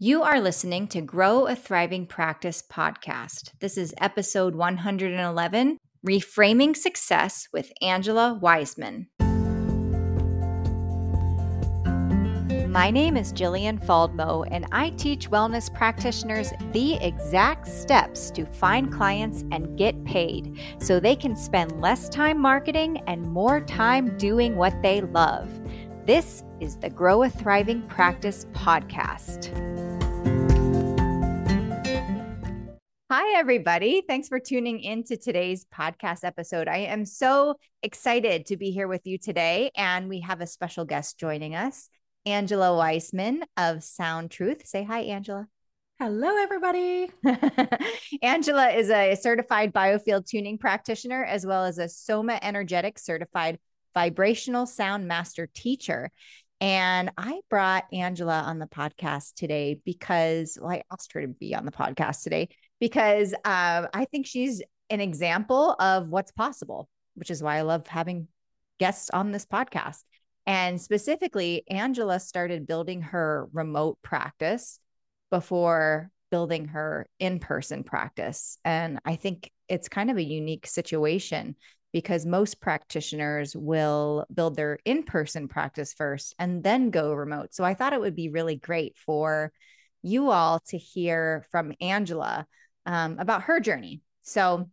You are listening to Grow a Thriving Practice podcast. This is episode 111 Reframing Success with Angela Weisman. My name is Jillian Faldmo, and I teach wellness practitioners the exact steps to find clients and get paid so they can spend less time marketing and more time doing what they love. This is the Grow a Thriving Practice podcast. Hi, everybody. Thanks for tuning in to today's podcast episode. I am so excited to be here with you today. And we have a special guest joining us, Angela Weisman of Sound Truth. Say hi, Angela. Hello, everybody. Angela is a certified biofield tuning practitioner as well as a Soma Energetic certified vibrational sound master teacher. And I brought Angela on the podcast today because well, I asked her to be on the podcast today because uh, I think she's an example of what's possible, which is why I love having guests on this podcast. And specifically, Angela started building her remote practice before building her in person practice. And I think it's kind of a unique situation because most practitioners will build their in person practice first and then go remote. So I thought it would be really great for you all to hear from Angela um, about her journey. So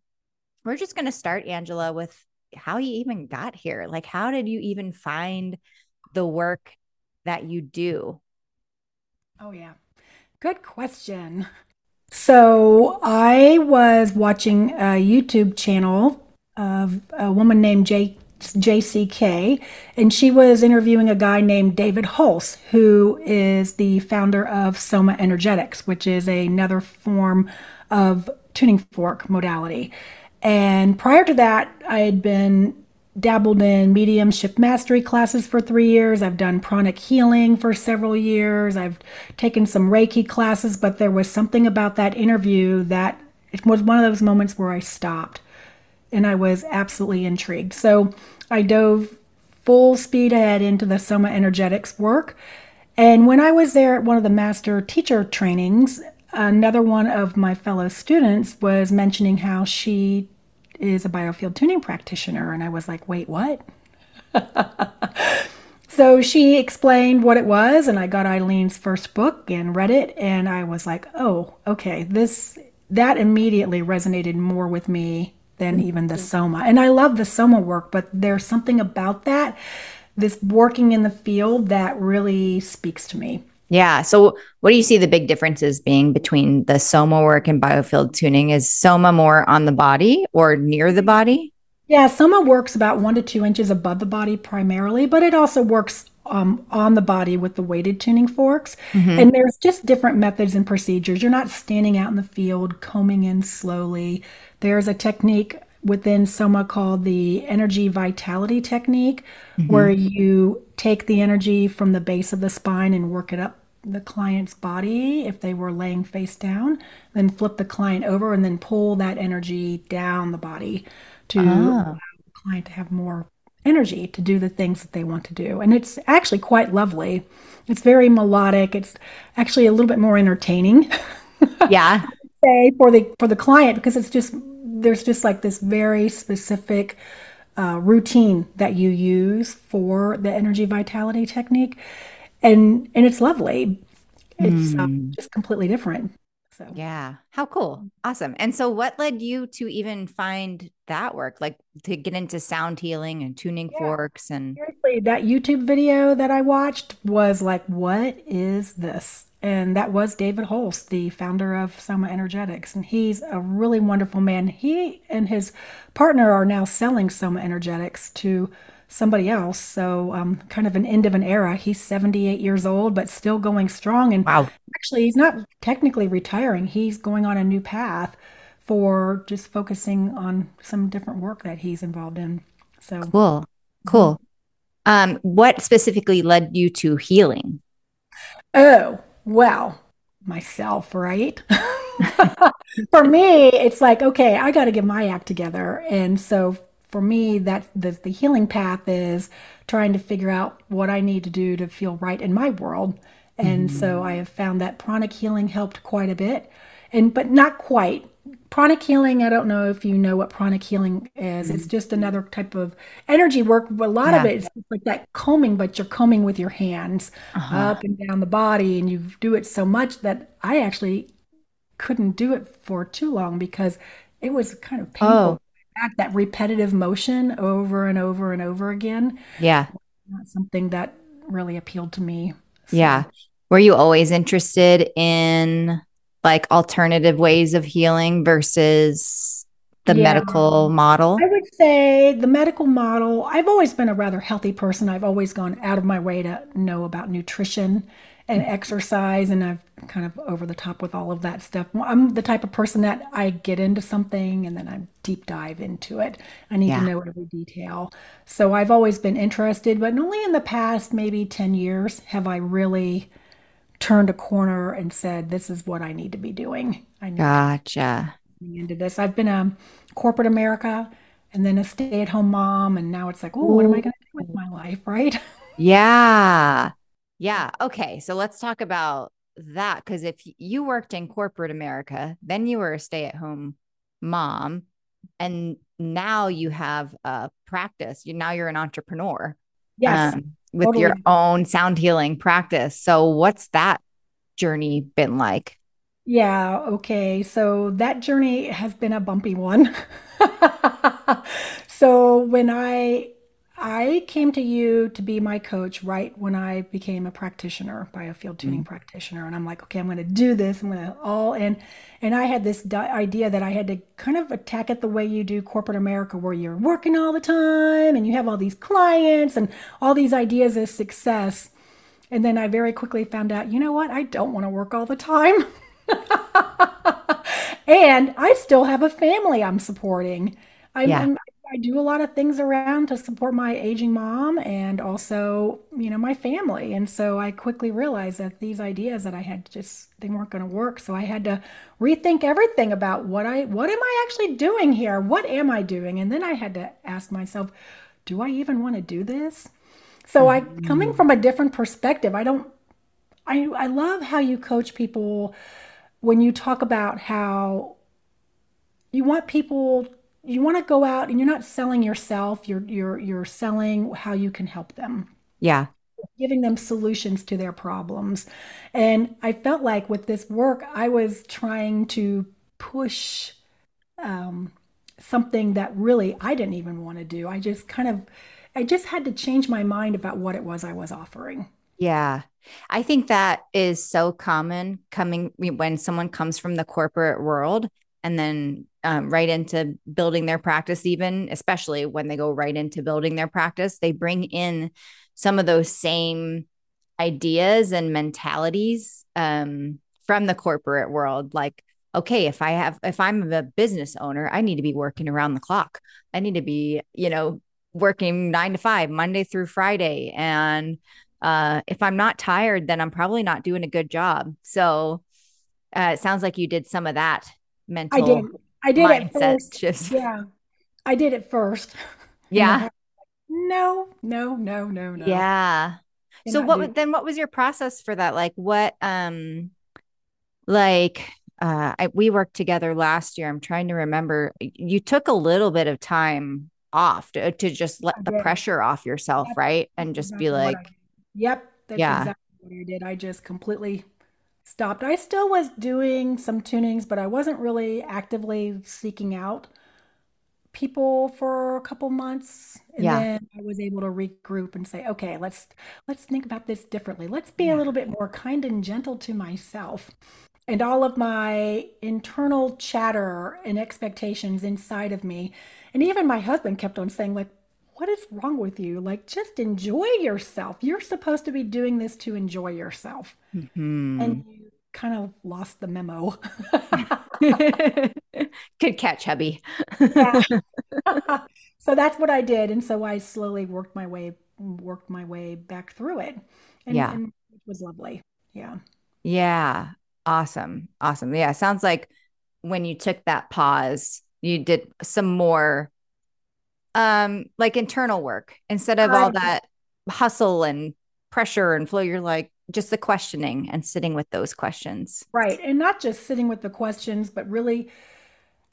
we're just going to start, Angela, with how you even got here. Like, how did you even find the work that you do? Oh, yeah. Good question. So I was watching a YouTube channel of a woman named J- JCK, and she was interviewing a guy named David Hulse, who is the founder of Soma Energetics, which is another form of tuning fork modality. And prior to that, I had been dabbled in mediumship mastery classes for three years. I've done pranic healing for several years. I've taken some Reiki classes, but there was something about that interview that it was one of those moments where I stopped and I was absolutely intrigued. So I dove full speed ahead into the Soma Energetics work. And when I was there at one of the master teacher trainings, another one of my fellow students was mentioning how she is a biofield tuning practitioner. And I was like, wait, what? so she explained what it was, and I got Eileen's first book and read it. And I was like, oh, okay, this, that immediately resonated more with me than even the mm-hmm. Soma. And I love the Soma work, but there's something about that, this working in the field that really speaks to me. Yeah. So, what do you see the big differences being between the Soma work and biofield tuning? Is Soma more on the body or near the body? Yeah, Soma works about one to two inches above the body primarily, but it also works um, on the body with the weighted tuning forks. Mm-hmm. And there's just different methods and procedures. You're not standing out in the field, combing in slowly. There's a technique within Soma called the energy vitality technique, mm-hmm. where you take the energy from the base of the spine and work it up the client's body if they were laying face down, then flip the client over and then pull that energy down the body to ah. allow the client to have more energy to do the things that they want to do. And it's actually quite lovely. It's very melodic. It's actually a little bit more entertaining. Yeah. for the for the client because it's just there's just like this very specific uh, routine that you use for the energy vitality technique, and and it's lovely. It's mm. um, just completely different. So yeah, how cool, mm-hmm. awesome. And so, what led you to even find that work, like to get into sound healing and tuning yeah. forks? And seriously, that YouTube video that I watched was like, what is this? and that was David Hulse, the founder of Soma Energetics. And he's a really wonderful man. He and his partner are now selling Soma Energetics to somebody else. So, um, kind of an end of an era. He's 78 years old, but still going strong. And wow. actually, he's not technically retiring, he's going on a new path for just focusing on some different work that he's involved in. So, cool. Cool. Um, what specifically led you to healing? Oh, well, myself, right? for me, it's like, okay, I got to get my act together. And so for me, that the, the healing path is trying to figure out what I need to do to feel right in my world. And mm-hmm. so I have found that pranic healing helped quite a bit. And but not quite. Pranic healing, I don't know if you know what pranic healing is. Mm-hmm. It's just another type of energy work. But a lot yeah. of it is like that combing, but you're combing with your hands uh-huh. up and down the body. And you do it so much that I actually couldn't do it for too long because it was kind of painful. Oh. Back, that repetitive motion over and over and over again. Yeah. Not something that really appealed to me. So. Yeah. Were you always interested in like alternative ways of healing versus the yeah. medical model? I would say the medical model. I've always been a rather healthy person. I've always gone out of my way to know about nutrition and exercise and I've kind of over the top with all of that stuff. I'm the type of person that I get into something and then I deep dive into it. I need yeah. to know every detail. So I've always been interested, but only in the past maybe 10 years have I really turned a corner and said, this is what I need to be doing. I need gotcha. into this. I've been a corporate America and then a stay at home mom. And now it's like, oh, what am I going to do with my life? Right. Yeah. Yeah. Okay. So let's talk about that. Because if you worked in corporate America, then you were a stay at home mom, and now you have a practice. You now you're an entrepreneur. Yes. Um, with totally. your own sound healing practice. So what's that journey been like? Yeah, okay. So that journey has been a bumpy one. so when I I came to you to be my coach right when I became a practitioner, biofield tuning mm-hmm. practitioner. And I'm like, okay, I'm going to do this. I'm going to all in. And I had this idea that I had to kind of attack it the way you do corporate America, where you're working all the time and you have all these clients and all these ideas of success. And then I very quickly found out, you know what? I don't want to work all the time. and I still have a family I'm supporting. I'm, yeah. I'm, I do a lot of things around to support my aging mom and also, you know, my family. And so I quickly realized that these ideas that I had just they weren't going to work. So I had to rethink everything about what I what am I actually doing here? What am I doing? And then I had to ask myself, do I even want to do this? So I coming mm. from a different perspective, I don't I I love how you coach people when you talk about how you want people you want to go out and you're not selling yourself you're you're you're selling how you can help them. Yeah. Giving them solutions to their problems. And i felt like with this work i was trying to push um, something that really i didn't even want to do. I just kind of i just had to change my mind about what it was i was offering. Yeah. I think that is so common coming when someone comes from the corporate world and then um, right into building their practice, even especially when they go right into building their practice, they bring in some of those same ideas and mentalities um, from the corporate world. Like, okay, if I have, if I'm a business owner, I need to be working around the clock. I need to be, you know, working nine to five, Monday through Friday. And uh, if I'm not tired, then I'm probably not doing a good job. So uh, it sounds like you did some of that mental I did. I it first. Yeah, I did it first. Yeah. no, no, no, no, no. Yeah. so what do- then? What was your process for that? Like what? Um, like uh, I, we worked together last year. I'm trying to remember. You took a little bit of time off to, to just let the pressure off yourself, yep. right? And just exactly be like, "Yep, that's yeah. exactly what I did. I just completely stopped. I still was doing some tunings, but I wasn't really actively seeking out people for a couple months and yeah. then I was able to regroup and say, okay, let's let's think about this differently. Let's be yeah. a little bit more kind and gentle to myself. And all of my internal chatter and expectations inside of me. And even my husband kept on saying, like, what is wrong with you? Like, just enjoy yourself. You're supposed to be doing this to enjoy yourself. Mm-hmm. And you kind of lost the memo. Good catch, hubby. so that's what I did. And so I slowly worked my way, worked my way back through it. And, yeah. And it was lovely. Yeah. Yeah. Awesome. Awesome. Yeah. Sounds like when you took that pause, you did some more um like internal work instead of all that hustle and pressure and flow you're like just the questioning and sitting with those questions. Right. And not just sitting with the questions, but really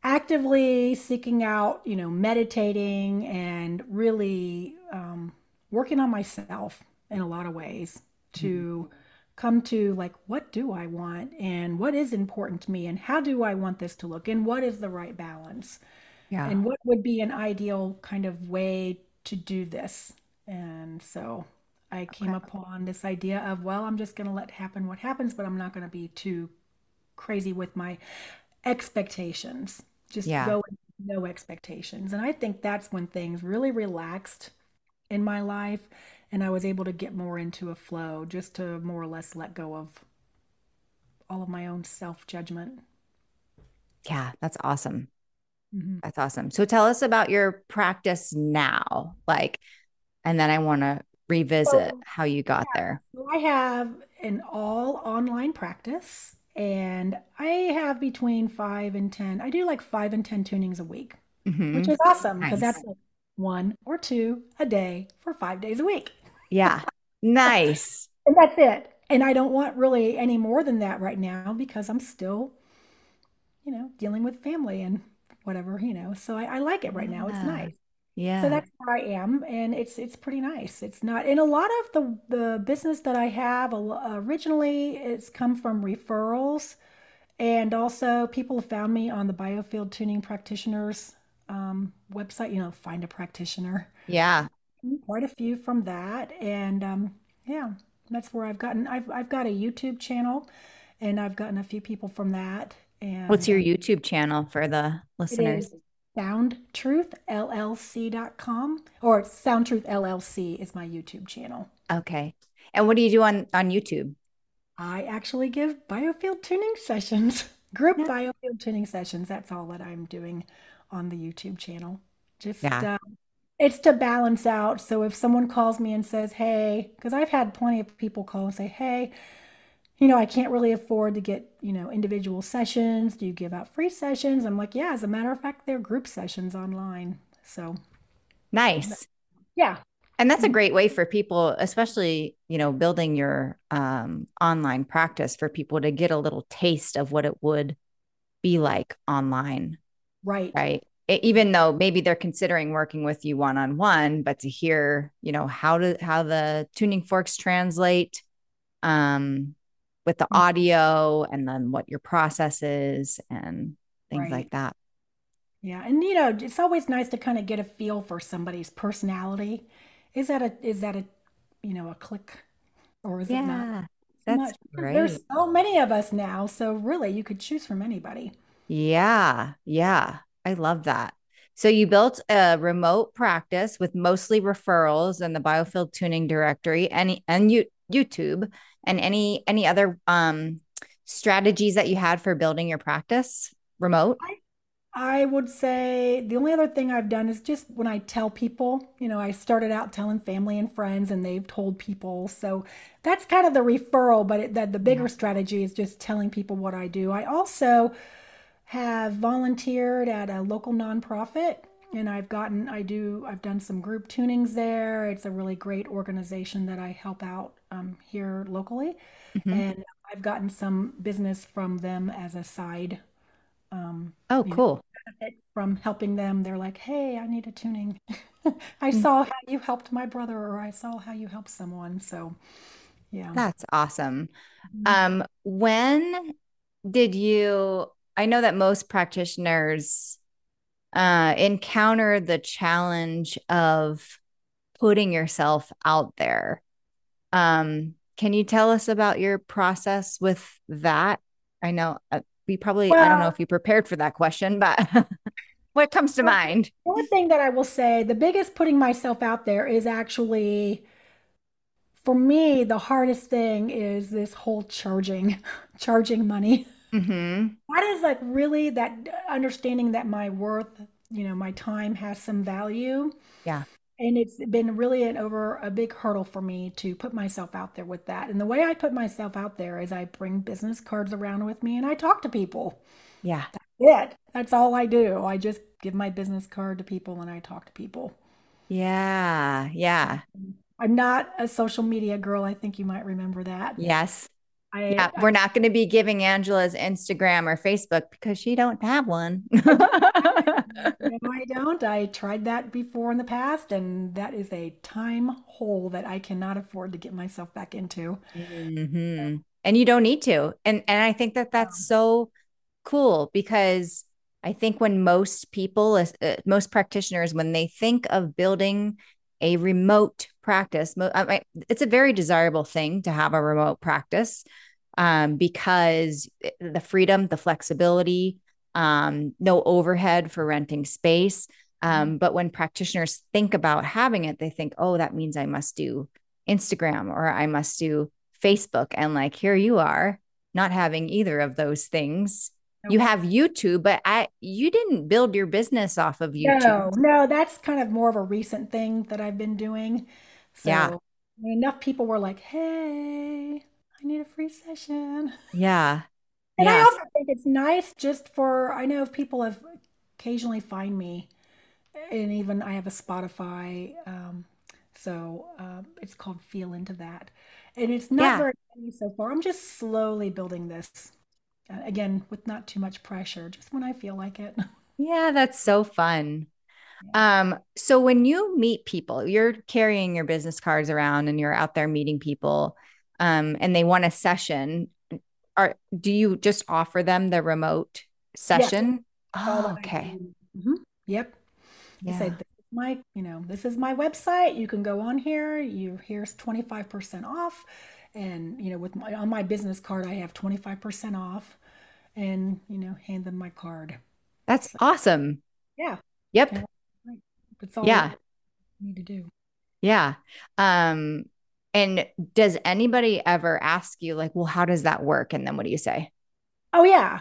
actively seeking out, you know, meditating and really um, working on myself in a lot of ways to mm-hmm. come to like, what do I want and what is important to me and how do I want this to look and what is the right balance? Yeah. And what would be an ideal kind of way to do this? And so I came okay. upon this idea of, well, I'm just going to let happen what happens, but I'm not going to be too crazy with my expectations. Just yeah. go with no expectations. And I think that's when things really relaxed in my life and I was able to get more into a flow just to more or less let go of all of my own self judgment. Yeah, that's awesome. Mm-hmm. That's awesome. So tell us about your practice now. Like, and then I want to revisit how you got yeah, there. So I have an all online practice and I have between five and 10. I do like five and 10 tunings a week, mm-hmm. which is awesome because nice. that's like one or two a day for five days a week. Yeah. Nice. and that's it. And I don't want really any more than that right now because I'm still, you know, dealing with family and whatever, you know. So I, I like it right now. It's nice. Yeah. So that's where I am, and it's it's pretty nice. It's not, and a lot of the the business that I have originally it's come from referrals, and also people found me on the Biofield Tuning Practitioners um, website. You know, find a practitioner. Yeah. Quite a few from that, and um, yeah, that's where I've gotten. I've I've got a YouTube channel, and I've gotten a few people from that. And what's your YouTube channel for the listeners? soundtruthllc.com or soundtruth llc is my youtube channel okay and what do you do on on youtube i actually give biofield tuning sessions group yeah. biofield tuning sessions that's all that i'm doing on the youtube channel just yeah. uh, it's to balance out so if someone calls me and says hey because i've had plenty of people call and say hey you know, I can't really afford to get, you know, individual sessions. Do you give out free sessions? I'm like, yeah, as a matter of fact, they're group sessions online. So nice. Yeah. And that's a mm-hmm. great way for people, especially, you know, building your um, online practice for people to get a little taste of what it would be like online. Right. Right. It, even though maybe they're considering working with you one on one, but to hear, you know, how to how the tuning forks translate, um, with the mm. audio and then what your process is and things right. like that. Yeah, and you know, it's always nice to kind of get a feel for somebody's personality. Is that a is that a you know a click or is yeah, it not? That's great. There's so many of us now, so really you could choose from anybody. Yeah, yeah, I love that. So you built a remote practice with mostly referrals and the biofield tuning directory and and you YouTube and any any other um strategies that you had for building your practice remote I, I would say the only other thing I've done is just when I tell people, you know, I started out telling family and friends and they've told people. So that's kind of the referral, but it, the, the bigger yeah. strategy is just telling people what I do. I also have volunteered at a local nonprofit and I've gotten I do I've done some group tunings there. It's a really great organization that I help out um, here locally, mm-hmm. and I've gotten some business from them as a side. Um, oh, cool! Know, from helping them, they're like, "Hey, I need a tuning. I mm. saw how you helped my brother, or I saw how you helped someone." So, yeah, that's awesome. Mm-hmm. Um, when did you? I know that most practitioners uh, encounter the challenge of putting yourself out there. Um, can you tell us about your process with that? I know uh, we probably, well, I don't know if you prepared for that question, but what comes to well, mind? One thing that I will say the biggest putting myself out there is actually, for me, the hardest thing is this whole charging, charging money. Mm-hmm. That is like really that understanding that my worth, you know, my time has some value. Yeah. And it's been really an over a big hurdle for me to put myself out there with that. And the way I put myself out there is I bring business cards around with me and I talk to people. Yeah. That's it. That's all I do. I just give my business card to people and I talk to people. Yeah. Yeah. I'm not a social media girl. I think you might remember that. Yes. I, yeah, I, we're not going to be giving Angela's Instagram or Facebook because she don't have one. no, I don't. I tried that before in the past, and that is a time hole that I cannot afford to get myself back into. Mm-hmm. And you don't need to. And and I think that that's so cool because I think when most people, uh, most practitioners, when they think of building a remote practice. It's a very desirable thing to have a remote practice um, because the freedom, the flexibility, um, no overhead for renting space. Um, mm-hmm. but when practitioners think about having it, they think, oh, that means I must do Instagram or I must do Facebook. And like, here you are, not having either of those things you have YouTube, but I you didn't build your business off of YouTube. No, no, that's kind of more of a recent thing that I've been doing. So yeah. enough people were like, "Hey, I need a free session." Yeah. And yeah. I also think it's nice just for I know if people have occasionally find me, and even I have a Spotify, um, so uh, it's called Feel Into That, and it's not yeah. very so far. I'm just slowly building this uh, again with not too much pressure just when i feel like it yeah that's so fun um so when you meet people you're carrying your business cards around and you're out there meeting people um and they want a session. Are do you just offer them the remote session? Yes. oh okay. Mm-hmm. yep. Yeah. I said my you know this is my website. You can go on here. You here's 25% off. And you know with my on my business card i have 25% off and you know hand them my card. That's so, awesome. Yeah. Yep that's all yeah. need to do. Yeah. Um and does anybody ever ask you like well how does that work? And then what do you say? Oh yeah.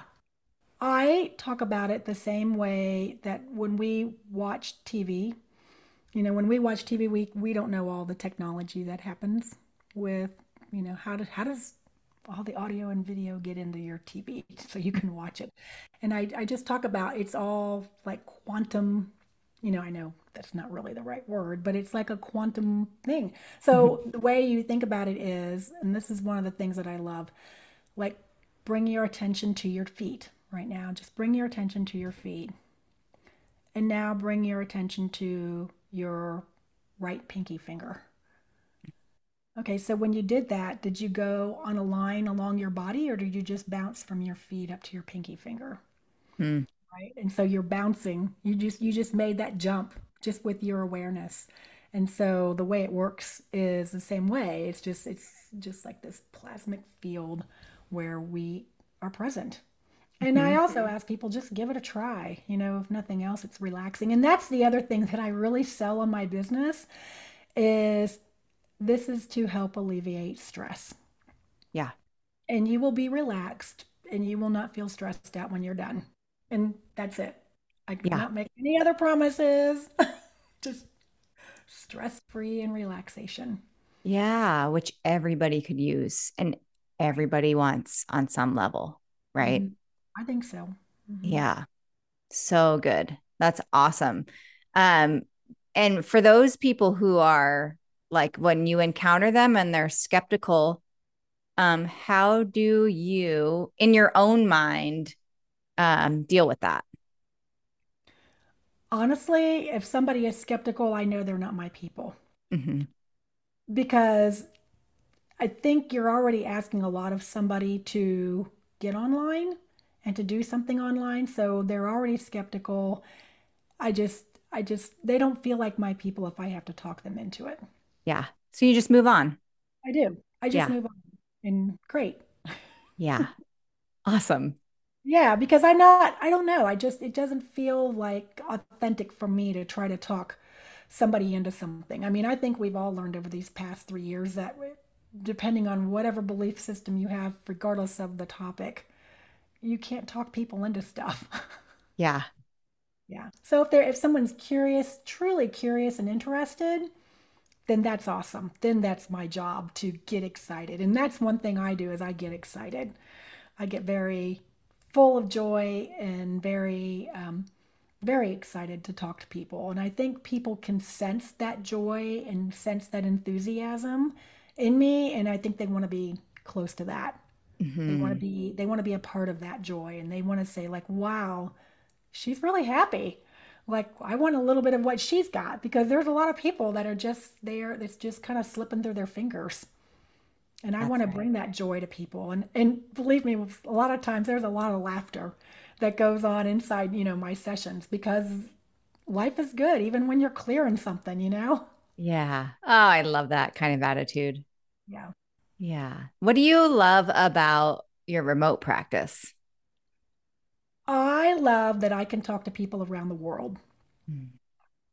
I talk about it the same way that when we watch tv you know when we watch tv we we don't know all the technology that happens with you know how does how does all the audio and video get into your TV so you can watch it. And I, I just talk about it's all like quantum, you know, I know that's not really the right word, but it's like a quantum thing. So mm-hmm. the way you think about it is, and this is one of the things that I love, like bring your attention to your feet right now. Just bring your attention to your feet. And now bring your attention to your right pinky finger. Okay, so when you did that, did you go on a line along your body or did you just bounce from your feet up to your pinky finger? Hmm. Right. And so you're bouncing. You just you just made that jump just with your awareness. And so the way it works is the same way. It's just it's just like this plasmic field where we are present. And I mm-hmm. also ask people just give it a try. You know, if nothing else, it's relaxing. And that's the other thing that I really sell on my business is this is to help alleviate stress. Yeah. And you will be relaxed and you will not feel stressed out when you're done. And that's it. I cannot yeah. make any other promises. Just stress free and relaxation. Yeah, which everybody could use and everybody wants on some level, right? Mm-hmm. I think so. Mm-hmm. Yeah. So good. That's awesome. Um and for those people who are like when you encounter them and they're skeptical um how do you in your own mind um deal with that honestly if somebody is skeptical i know they're not my people mm-hmm. because i think you're already asking a lot of somebody to get online and to do something online so they're already skeptical i just i just they don't feel like my people if i have to talk them into it yeah. So you just move on. I do. I just yeah. move on. And great. Yeah. awesome. Yeah, because I'm not, I don't know. I just, it doesn't feel like authentic for me to try to talk somebody into something. I mean, I think we've all learned over these past three years that depending on whatever belief system you have, regardless of the topic, you can't talk people into stuff. Yeah. Yeah. So if they're, if someone's curious, truly curious and interested, then that's awesome. Then that's my job to get excited. And that's one thing I do is I get excited. I get very full of joy and very um, very excited to talk to people. And I think people can sense that joy and sense that enthusiasm in me. And I think they want to be close to that. Mm-hmm. They want to be they want to be a part of that joy and they want to say like, wow, she's really happy. Like I want a little bit of what she's got because there's a lot of people that are just there that's just kind of slipping through their fingers. And I want to bring that joy to people. And and believe me, a lot of times there's a lot of laughter that goes on inside, you know, my sessions because life is good even when you're clearing something, you know? Yeah. Oh, I love that kind of attitude. Yeah. Yeah. What do you love about your remote practice? I love that I can talk to people around the world.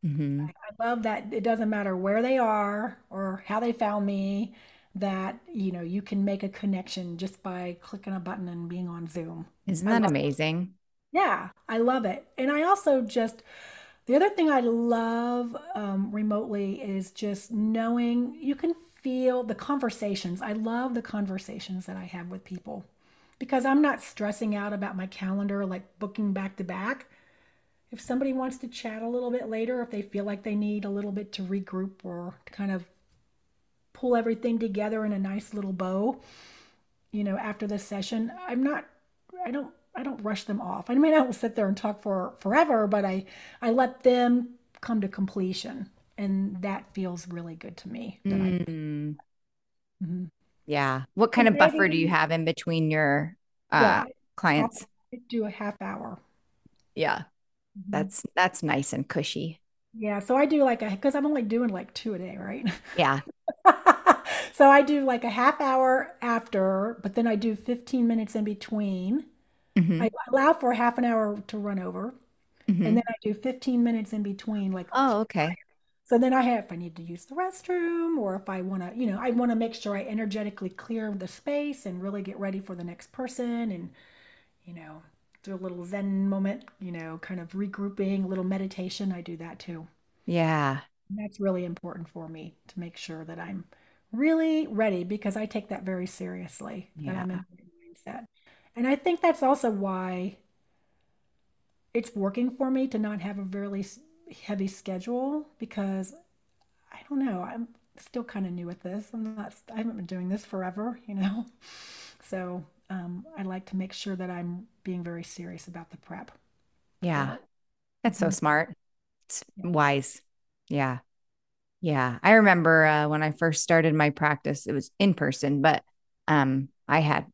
Mm-hmm. I love that it doesn't matter where they are or how they found me, that you know you can make a connection just by clicking a button and being on Zoom. Isn't that amazing? Yeah, I love it. And I also just, the other thing I love um, remotely is just knowing you can feel the conversations. I love the conversations that I have with people because I'm not stressing out about my calendar, like booking back to back. If somebody wants to chat a little bit later, if they feel like they need a little bit to regroup or to kind of pull everything together in a nice little bow, you know, after the session, I'm not, I don't I don't rush them off. I mean, I don't sit there and talk for forever, but I I let them come to completion, and that feels really good to me. Mm. Mm-hmm. Yeah. What kind and of buffer do you have in between your uh, yeah, clients? I do a half hour. Yeah, mm-hmm. that's that's nice and cushy. Yeah, so I do like a because I'm only doing like two a day, right? Yeah. so I do like a half hour after, but then I do 15 minutes in between Mm-hmm. I allow for half an hour to run over, mm-hmm. and then I do 15 minutes in between. Like, oh, okay. So then I have, if I need to use the restroom, or if I want to, you know, I want to make sure I energetically clear the space and really get ready for the next person, and you know, do a little Zen moment, you know, kind of regrouping, a little meditation. I do that too. Yeah, that's really important for me to make sure that I'm really ready because I take that very seriously. Yeah. That I'm in mindset. And I think that's also why it's working for me to not have a very heavy schedule because I don't know, I'm still kind of new at this. I'm not, I haven't been doing this forever, you know? So um, I like to make sure that I'm being very serious about the prep. Yeah. That's so mm-hmm. smart. It's wise. Yeah. Yeah. I remember uh, when I first started my practice, it was in person, but um, I had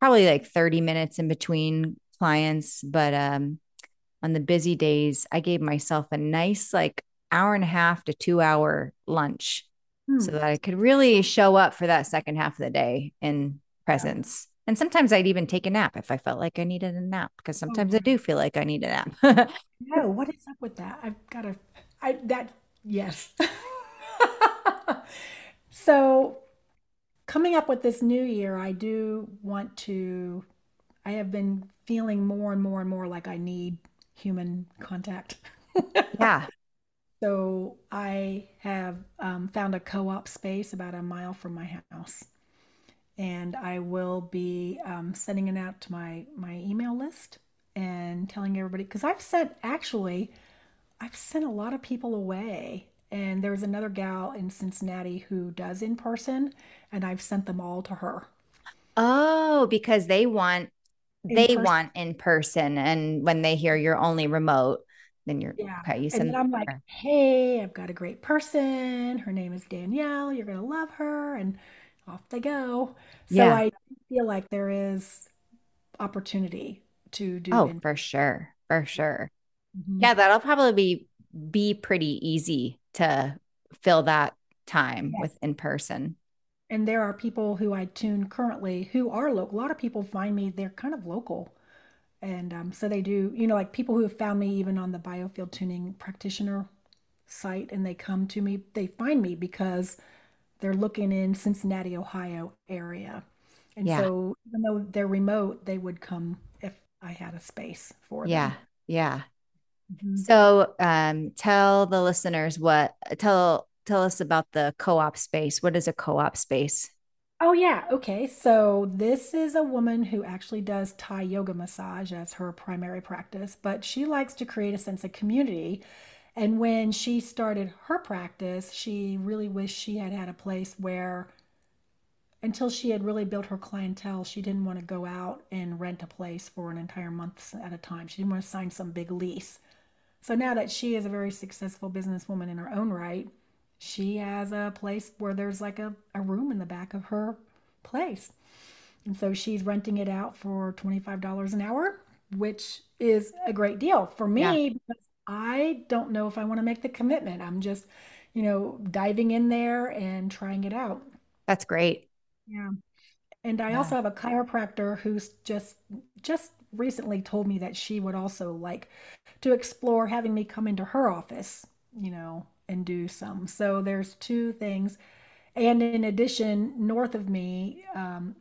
probably like 30 minutes in between clients. But um, on the busy days, I gave myself a nice like hour and a half to two hour lunch hmm. so that I could really show up for that second half of the day in presence. Yeah. And sometimes I'd even take a nap if I felt like I needed a nap because sometimes oh. I do feel like I need a nap. no, what is up with that? I've got to, I, that, yes. so coming up with this new year, I do want to, I have been feeling more and more and more like I need human contact. yeah. So I have um, found a co op space about a mile from my house. And I will be um, sending it out to my, my email list and telling everybody, because I've sent actually, I've sent a lot of people away and there's another gal in Cincinnati who does in person, and I've sent them all to her. Oh, because they want in they person. want in person, and when they hear you're only remote, then you're yeah. okay. You send. And I'm like, her. hey, I've got a great person. Her name is Danielle. You're gonna love her, and off they go. So yeah. I feel like there is opportunity to do. Oh, for sure, for sure. Mm-hmm. Yeah, that'll probably be be pretty easy to fill that time yes. with in person. And there are people who I tune currently who are local. A lot of people find me, they're kind of local. And um, so they do, you know, like people who have found me even on the biofield tuning practitioner site and they come to me, they find me because they're looking in Cincinnati, Ohio area. And yeah. so even though they're remote, they would come if I had a space for yeah. them. Yeah. Yeah. Mm-hmm. So um, tell the listeners what tell tell us about the co-op space. What is a co-op space? Oh, yeah. Okay. So this is a woman who actually does Thai yoga massage as her primary practice, but she likes to create a sense of community. And when she started her practice, she really wished she had had a place where, until she had really built her clientele, she didn't want to go out and rent a place for an entire month at a time. She didn't want to sign some big lease. So now that she is a very successful businesswoman in her own right, she has a place where there's like a, a room in the back of her place. And so she's renting it out for $25 an hour, which is a great deal for me Yeah, because I don't know if I want to make the commitment. I'm just, you know, diving in there and trying it out. that's great. Yeah. And I Yeah. also have a chiropractor who's just just recently told me that she would also like to explore having me come into her office, you know, and do some. So there's two things. And in addition, north of me, um,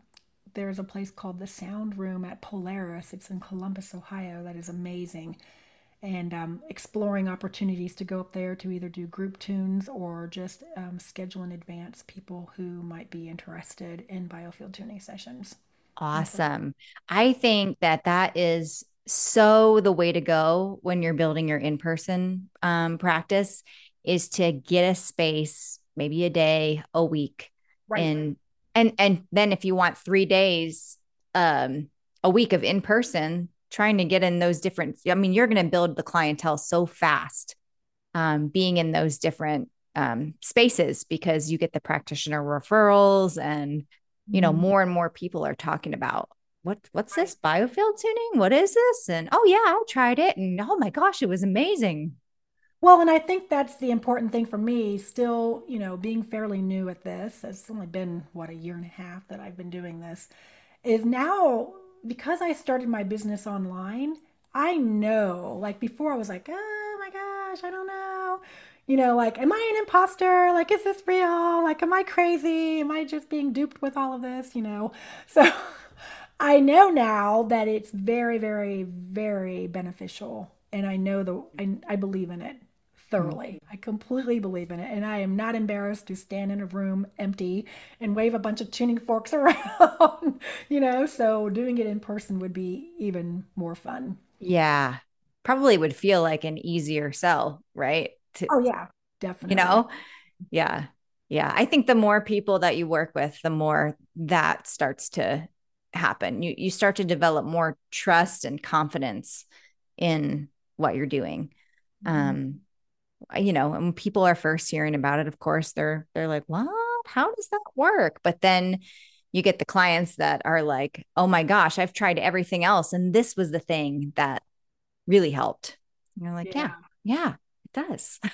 there's a place called the Sound Room at Polaris. It's in Columbus, Ohio. That is amazing. And um, exploring opportunities to go up there to either do group tunes or just um, schedule in advance people who might be interested in biofield tuning sessions. Awesome. I think that that is so the way to go when you're building your in-person um, practice is to get a space, maybe a day, a week, right. and and and then if you want three days, um, a week of in-person, trying to get in those different. I mean, you're going to build the clientele so fast, um, being in those different um, spaces because you get the practitioner referrals and you know, Mhm. more and more people are talking about what what's this biofield tuning? What is this? And oh yeah, I tried it and oh my gosh, it was amazing. Well, and I think that's the important thing for me, still, you know, being fairly new at this. It's only been, what, a year and a half that I've been doing this. is now because I started my business online, I know, like before I was like, oh my gosh, I don't know. You know, like, am I an imposter? Like, is this real? Like, am I crazy? Am I just being duped with all of this? You know? So I know now that it's very, very, very beneficial. And I know the, I, I believe in it thoroughly. Mm-hmm. I completely believe in it. And I am not embarrassed to stand in a room empty and wave a bunch of tuning forks around, you know? So doing it in person would be even more fun. Yeah. Probably would feel like an easier sell, right? To, Oh, yeah, definitely. you know? Yeah. Yeah. I think the more people that you work with, the more that starts to happen. You you start to develop more trust and confidence in what you're doing. Mhm. Um, you know, and when people are first hearing about it, of course, they're they're like, "What? How does that work?" But then you get the clients that are like, "Oh my gosh, I've tried everything else and this was the thing that really helped." And you're like, "Yeah, Yeah. yeah, does."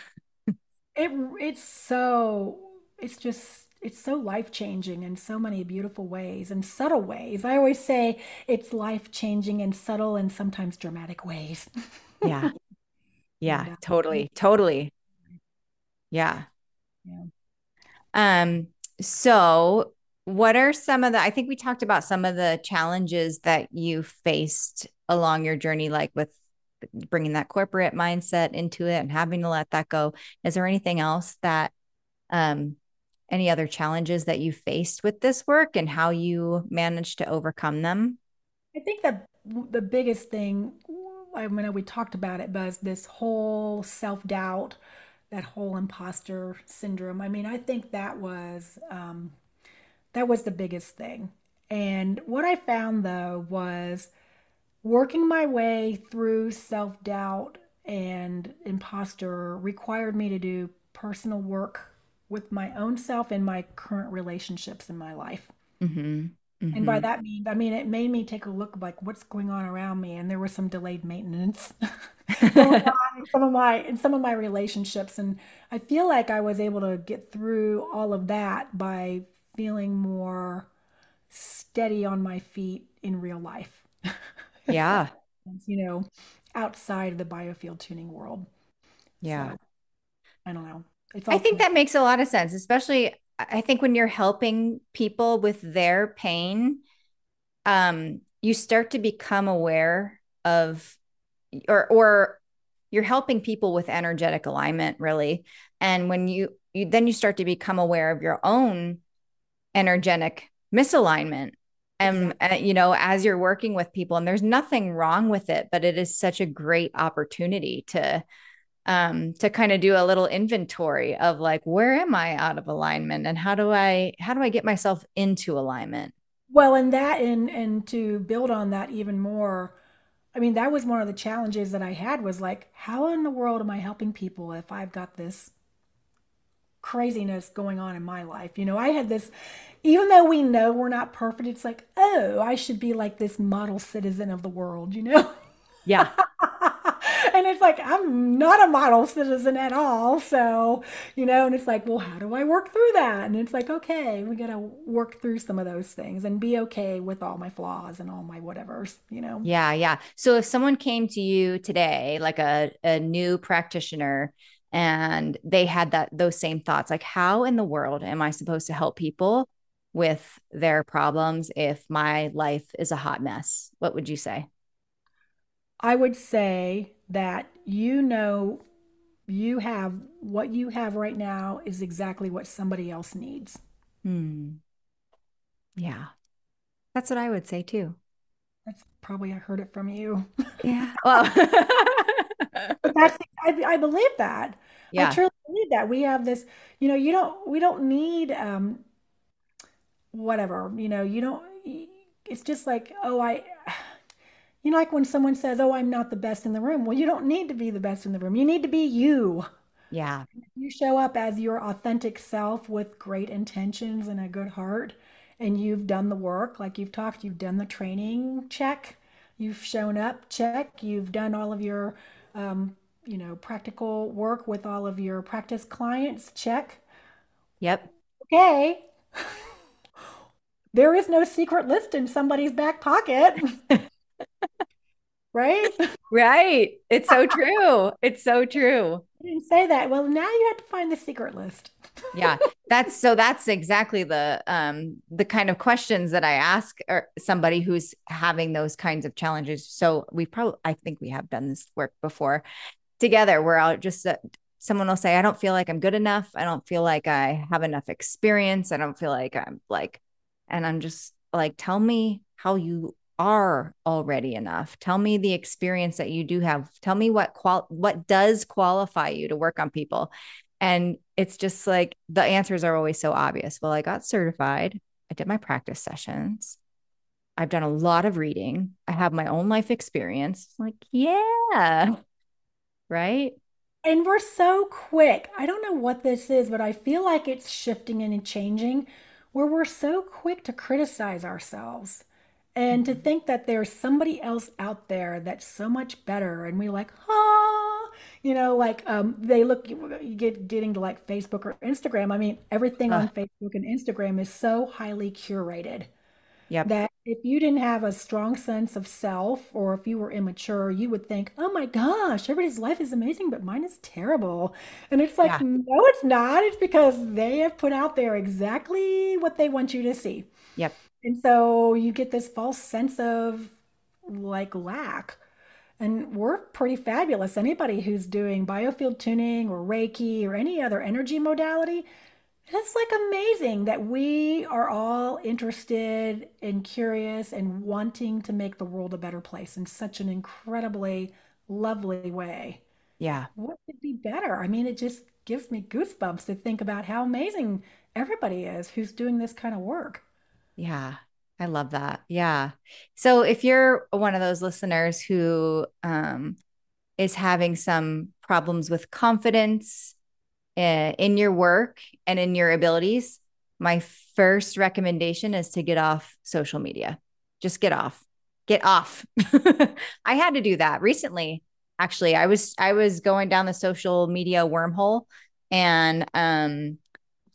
It it's so it's just it's so life-changing in so many beautiful ways and subtle ways. I always say it's life-changing in subtle and sometimes dramatic ways. Yeah. Yeah, totally. Totally. Yeah. yeah. Um, so what are some of the, I think we talked about some of the challenges that you faced along your journey, like with bringing that corporate mindset into it and having to let that go. Is there anything else that, um, any other challenges that you faced with this work and how you managed to overcome them? I think that the biggest thing, I mean, we talked about it, was this whole self-doubt, that whole imposter syndrome. I mean, I think that was um, that was the biggest thing. And what I found though was working my way through self-doubt and imposter required me to do personal work with my own self and my current relationships in my life. Mm-hmm. And by Mm-hmm. that means, I mean, it made me take a look like what's going on around me. And there was some delayed maintenance some of my in some of my relationships. And I feel like I was able to get through all of that by feeling more steady on my feet in real life. Yeah. you know, outside of the biofield tuning world. Yeah. So I don't know. It's I think that makes a lot of sense, especially I think when you're helping people with their pain, um, you start to become aware of or or you're helping people with energetic alignment, really. And when you you then you start to become aware of your own energetic misalignment and exactly. uh, you know as you're working with people and there's nothing wrong with it but it is such a great opportunity to um to kind of do a little inventory of like where am i out of alignment and how do i how do i get myself into alignment well and that and and to build on that even more i mean that was one of the challenges that i had was like how in the world am i helping people if i've got this craziness going on in my life you know? I had this even though we know we're not perfect it's like oh i should be like this model citizen of the world you know? Yeah. And it's like i'm not a model citizen at all so you know? And it's like well how do i work through that? And it's like okay we got to work through some of those things and be okay with all my flaws and all my whatevers you know? Yeah yeah. So if someone came to you today like a, a new practitioner and they had that those same thoughts like how in the world am i supposed to help people with their problems if my life is a hot mess what would you say I would say that you know you have what you have right now is exactly what somebody else needs. Hmm. Yeah. That's what I would say too. That's probably I heard it from you. Yeah. Well, but that's I, I believe that. Yeah. I truly believe that. We have this, you know, you don't we don't need um whatever, you know, you don't it's just like, oh, I you know, like when someone says, Oh, I'm not the best in the room. Well, you don't need to be the best in the room. You need to be you. Yeah. You show up as your authentic self with great intentions and a good heart, and you've done the work, like you've talked, you've done the training, check. You've shown up, check. You've done all of your, um, you know, practical work with all of your practice clients, check. Yep. Okay. there is no secret list in somebody's back pocket. right? Right. It's so true. It's so true. I didn't say that. Well, now you have to find the secret list. yeah. That's so that's exactly the um the kind of questions that I ask or somebody who's having those kinds of challenges. So we probably I think we have done this work before together where I'll just uh, someone will say I don't feel like I'm good enough. I don't feel like I have enough experience. I don't feel like I'm like and I'm just like tell me how you are already enough. Tell me the experience that you do have. Tell me what qual what does qualify you to work on people. And it's just like the answers are always so obvious. Well, I got certified. I did my practice sessions. I've done a lot of reading. I have my own life experience. Like, yeah. Right? And we're so quick. I don't know what this is, but I feel like it's shifting and changing where we're so quick to criticize ourselves and to think that there's somebody else out there that's so much better and we like ah you know like um they look you get getting to like facebook or instagram i mean everything uh. on facebook and instagram is so highly curated yeah that if you didn't have a strong sense of self or if you were immature you would think oh my gosh everybody's life is amazing but mine is terrible and it's like yeah. no it's not it's because they have put out there exactly what they want you to see yep and so you get this false sense of like lack. And we're pretty fabulous. Anybody who's doing biofield tuning or Reiki or any other energy modality, it's like amazing that we are all interested and curious and wanting to make the world a better place in such an incredibly lovely way. Yeah. What could be better? I mean, it just gives me goosebumps to think about how amazing everybody is who's doing this kind of work. Yeah. I love that. Yeah. So if you're one of those listeners who um, is having some problems with confidence uh, in your work and in your abilities, my first recommendation is to get off social media. Just get off. Get off. I had to do that recently. Actually, I was I was going down the social media wormhole and um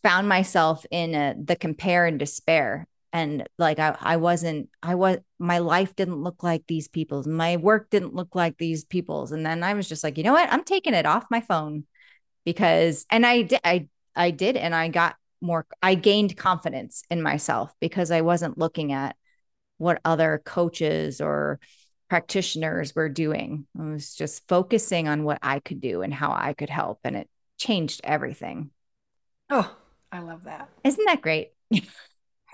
found myself in a, the compare and despair and like I, I wasn't i was my life didn't look like these people's my work didn't look like these people's and then i was just like you know what i'm taking it off my phone because and i did i i did and i got more i gained confidence in myself because i wasn't looking at what other coaches or practitioners were doing i was just focusing on what i could do and how i could help and it changed everything oh i love that isn't that great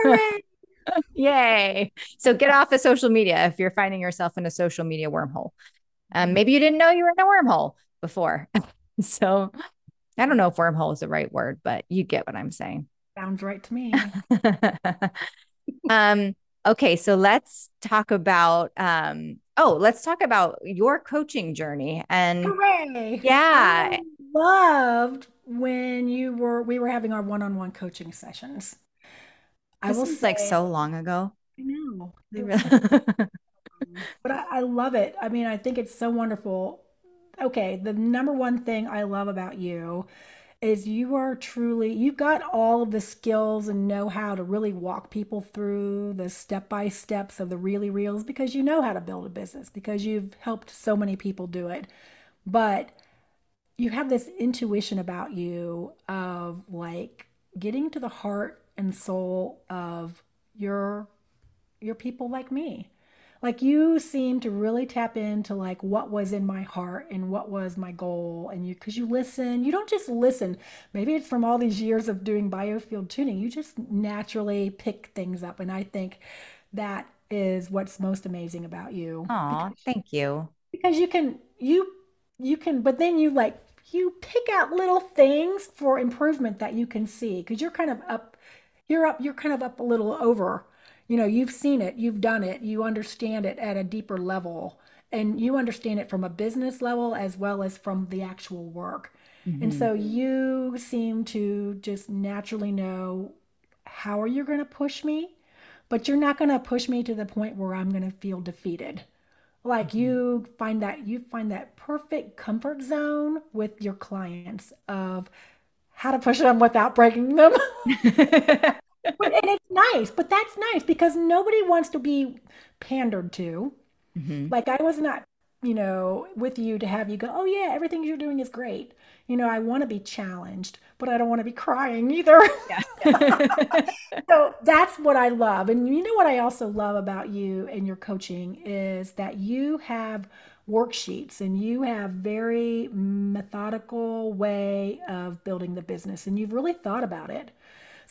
Hooray! Yay. So get off of social media if you're finding yourself in a social media wormhole. Um, maybe you didn't know you were in a wormhole before. so I don't know if wormhole is the right word, but you get what I'm saying. Sounds right to me. um, okay, so let's talk about um, oh, let's talk about your coaching journey. And Hooray! yeah. I loved when you were we were having our one-on-one coaching sessions. I this say, like so long ago. I know. but I, I love it. I mean, I think it's so wonderful. Okay, the number one thing I love about you is you are truly you've got all of the skills and know how to really walk people through the step by steps of the really reels because you know how to build a business because you've helped so many people do it. But you have this intuition about you of like getting to the heart and soul of your your people like me like you seem to really tap into like what was in my heart and what was my goal and you because you listen. You don't just listen. Maybe it's from all these years of doing biofield tuning. You just naturally pick things up and i think that is what's most amazing about you. Oh thank you. because you can you you can but then you like you pick out little things for improvement that you can see because you're kind of up you're up you're kind of up a little over you know you've seen it you've done it you understand it at a deeper level and you understand it from a business level as well as from the actual work mm-hmm. and so you seem to just naturally know how are you going to push me but you're not going to push me to the point where i'm going to feel defeated like mm-hmm. you find that you find that perfect comfort zone with your clients of how to push them without breaking them and it's nice, but that's nice because nobody wants to be pandered to. Mm-hmm. Like I was not, you know, with you to have you go, oh yeah, everything you're doing is great. You know, I want to be challenged, but I don't want to be crying either. Yeah. so that's what I love. And you know what I also love about you and your coaching is that you have worksheets and you have very methodical way of building the business and you've really thought about it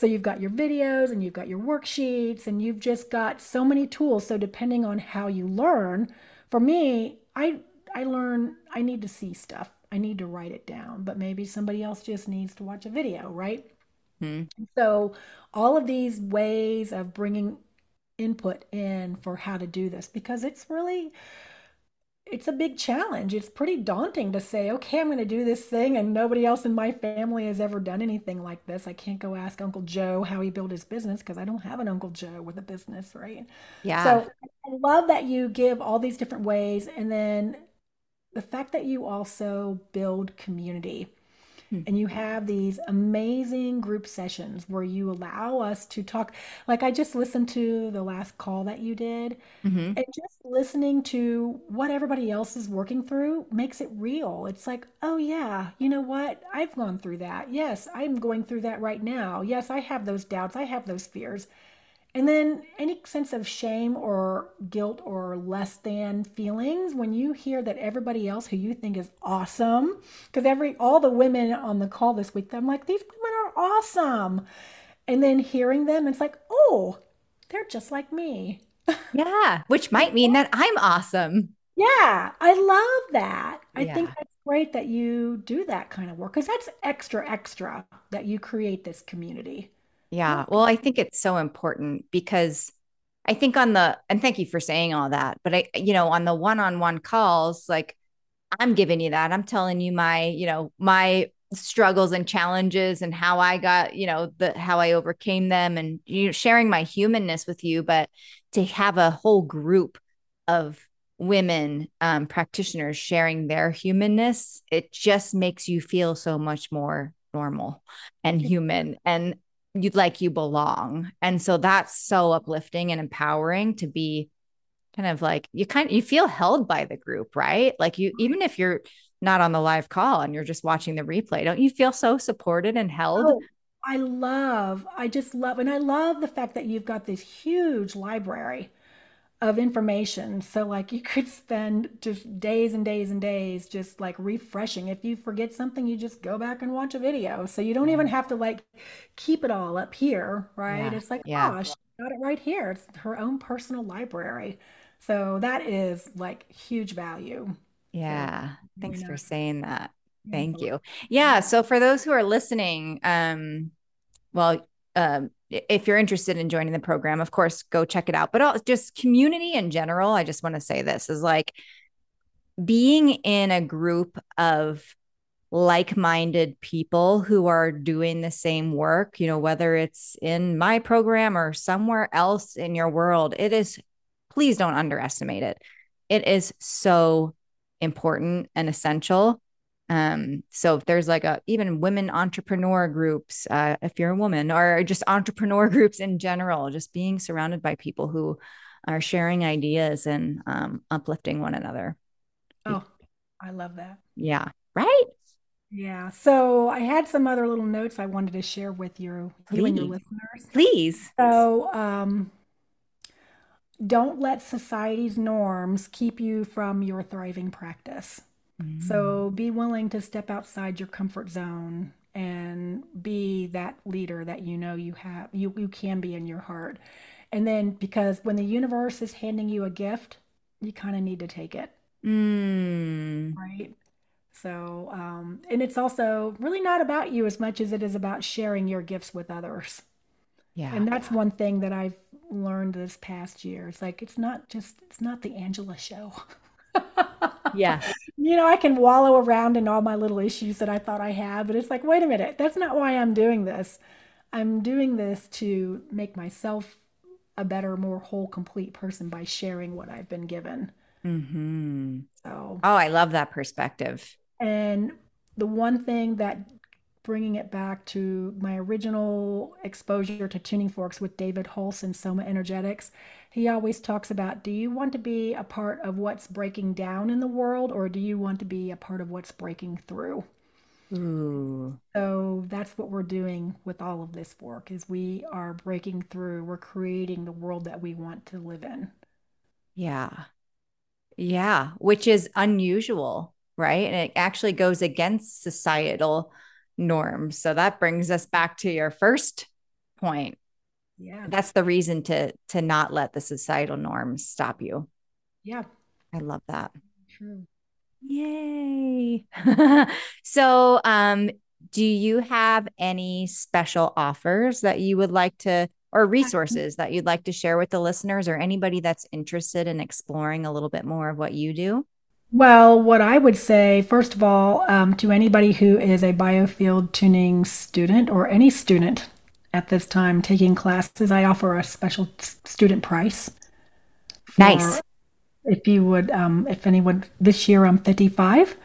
so you've got your videos and you've got your worksheets and you've just got so many tools. So depending on how you learn, for me, I I learn I need to see stuff. I need to write it down, but maybe somebody else just needs to watch a video, right? Hmm. So all of these ways of bringing input in for how to do this because it's really it's a big challenge. It's pretty daunting to say, okay, I'm going to do this thing, and nobody else in my family has ever done anything like this. I can't go ask Uncle Joe how he built his business because I don't have an Uncle Joe with a business, right? Yeah. So I love that you give all these different ways. And then the fact that you also build community Hmm. and you have these amazing group sessions where you allow us to talk. Like i just listened to the last call that you did mm-hmm. and just listening to what everybody else is working through makes it real. It's like oh yeah you know what? I've gone through that. Yes i'm going through that right now. Yes i have those doubts. I have those fears and then any sense of shame or guilt or less than feelings when you hear that everybody else who you think is awesome, because every all the women on the call this week, I'm like, these women are awesome. And then hearing them, it's like, oh, they're just like me. Yeah, which might mean that I'm awesome. Yeah, I love that. I yeah. think that's great that you do that kind of work because that's extra, extra that you create this community. Yeah. Well, I think it's so important because I think on the, and thank you for saying all that, but I, you know, on the one on one calls, like I'm giving you that. I'm telling you my, you know, my struggles and challenges and how I got, you know, the, how I overcame them and, you know, sharing my humanness with you. But to have a whole group of women um, practitioners sharing their humanness, it just makes you feel so much more normal and human. And you like you belong. And so that's so uplifting and empowering to be kind of like you kind of you feel held by the group, right? Like you even if you're not on the live call and you're just watching the replay, don't you feel so supported and held? Oh, I love, I just love, and I love the fact that you've got this huge library of information. So like you could spend just days and days and days just like refreshing. If you forget something, you just go back and watch a video. So you don't even have to like keep it all up here, right? Yeah. It's like, yeah. she got it right here. It's her own personal library. So that is like huge value. Yeah. So, Thanks for saying that. Thank you. Yeah. So for those who are listening, um, well, um, if you're interested in joining the program, of course, go check it out. But all, just community in general, I just want to say this is like being in a group of like-minded people who are doing the same work, you know, whether it's in my program or somewhere else in your world, it is please don't underestimate it. It is so important and essential. Um, so if there's like a even women entrepreneur groups, uh, if you're a woman, or just entrepreneur groups in general, just being surrounded by people who are sharing ideas and um, uplifting one another. Oh, I love that. Yeah. Right. Yeah. So I had some other little notes I wanted to share with you, you and your listeners. Please. So, um, don't let society's norms keep you from your thriving practice. Mm. So be willing to step outside your comfort zone and be that leader that you know you have you, you can be in your heart. And then because when the universe is handing you a gift, you kind of need to take it. Mm. Right. So, um, and it's also really not about you as much as it is about sharing your gifts with others. Yeah. And that's one thing that I've learned this past year. It's like, it's not just, it's not the Angela show. yeah. You know, I can wallow around in all my little issues that I thought I had, but it's like, wait a minute, that's not why I'm doing this. I'm doing this to make myself a better, more whole, complete person by sharing what I've been given. Mm-hmm. So, oh, I love that perspective. And the one thing that bringing it back to my original exposure to tuning forks with David Hulse and SomaEnergetics, he always talks about do you want to be a part of what's breaking down in the world or do you want to be a part of what's breaking through? Ooh. So that's what we're doing with all of this work is we are breaking through, we're creating the world that we want to live in. Yeah. Yeah, which is unusual right? And it actually goes against societal norms. So that brings us back to your first point. Yeah. That's the reason to to not let the societal norms stop you. Yeah. I love that. True. Yay. so um do you have any special offers that you would like to or resources that you'd like to share with the listeners or anybody that's interested in exploring a little bit more of what you do? Well, what I would say, first of all, um, to anybody who is a biofield tuning student or any student at this time taking classes, I offer a special student price. Nice. If you would, um, if anyone, this year I'm 55,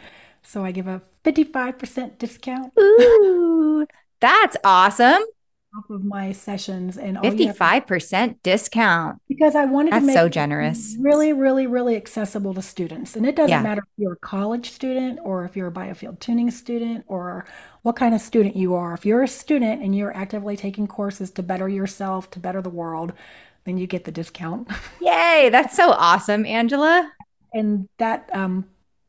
so I give a 55% discount. Ooh, that's awesome of my sessions and 55% discount because I wanted That's to make so generous. really, really, really accessible to students. And it doesn't yeah. matter if you're a college student or if you're a biofield tuning student or what kind of student you are. If you're a student and you're actively taking courses to better yourself, to better the world, then you get the discount. Yay, that's so awesome, Angela. And that um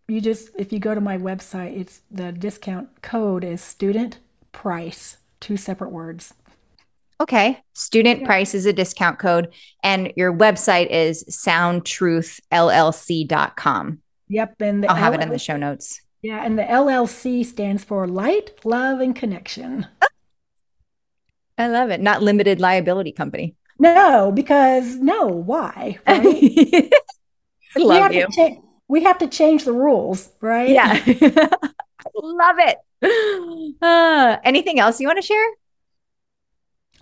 you just if you go to my website, it's the discount code is student price, two separate words. Okay. Student price is a discount code. And your website is soundtruthllc.com. Yep. And I'll have it in the show notes. Yeah. And the LLC stands for Light, Love, and Connection. I love it. Not limited liability company. No, because no, why? Right? I love you. Cha- we have to change the rules, right? Yeah. love it. Uh, anything else you want to share?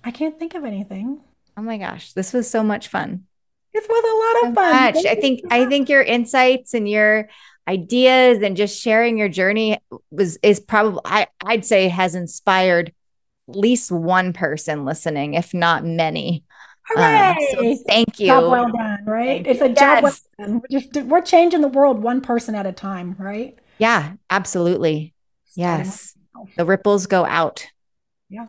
I can't think of anything. Oh my gosh, this was so much fun. This was a lot of fun. Much. I think I think your insights and your ideas and just sharing your journey was is probably I I'd say has inspired at least one person listening, if not many. Hooray! Um, so thank you. Job well done, right? It's a yes. job well done. We're just we're changing the world one person at a time, right? Yeah, absolutely. Yes. The ripples go out. Yeah.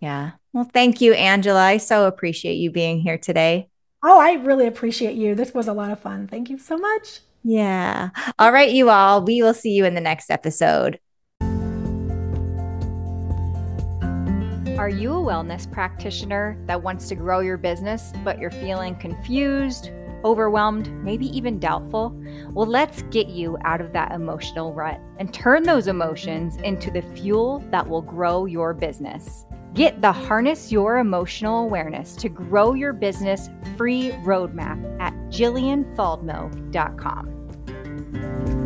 Yeah. Well, thank you, Angela. I so appreciate you being here today. Oh, I really appreciate you. This was a lot of fun. Thank you so much. Yeah. All right, you all. We will see you in the next episode. Are you a wellness practitioner that wants to grow your business, but you're feeling confused, overwhelmed, maybe even doubtful? Well, let's get you out of that emotional rut and turn those emotions into the fuel that will grow your business. Get the Harness Your Emotional Awareness to Grow Your Business free roadmap at jillianfaldmo.com.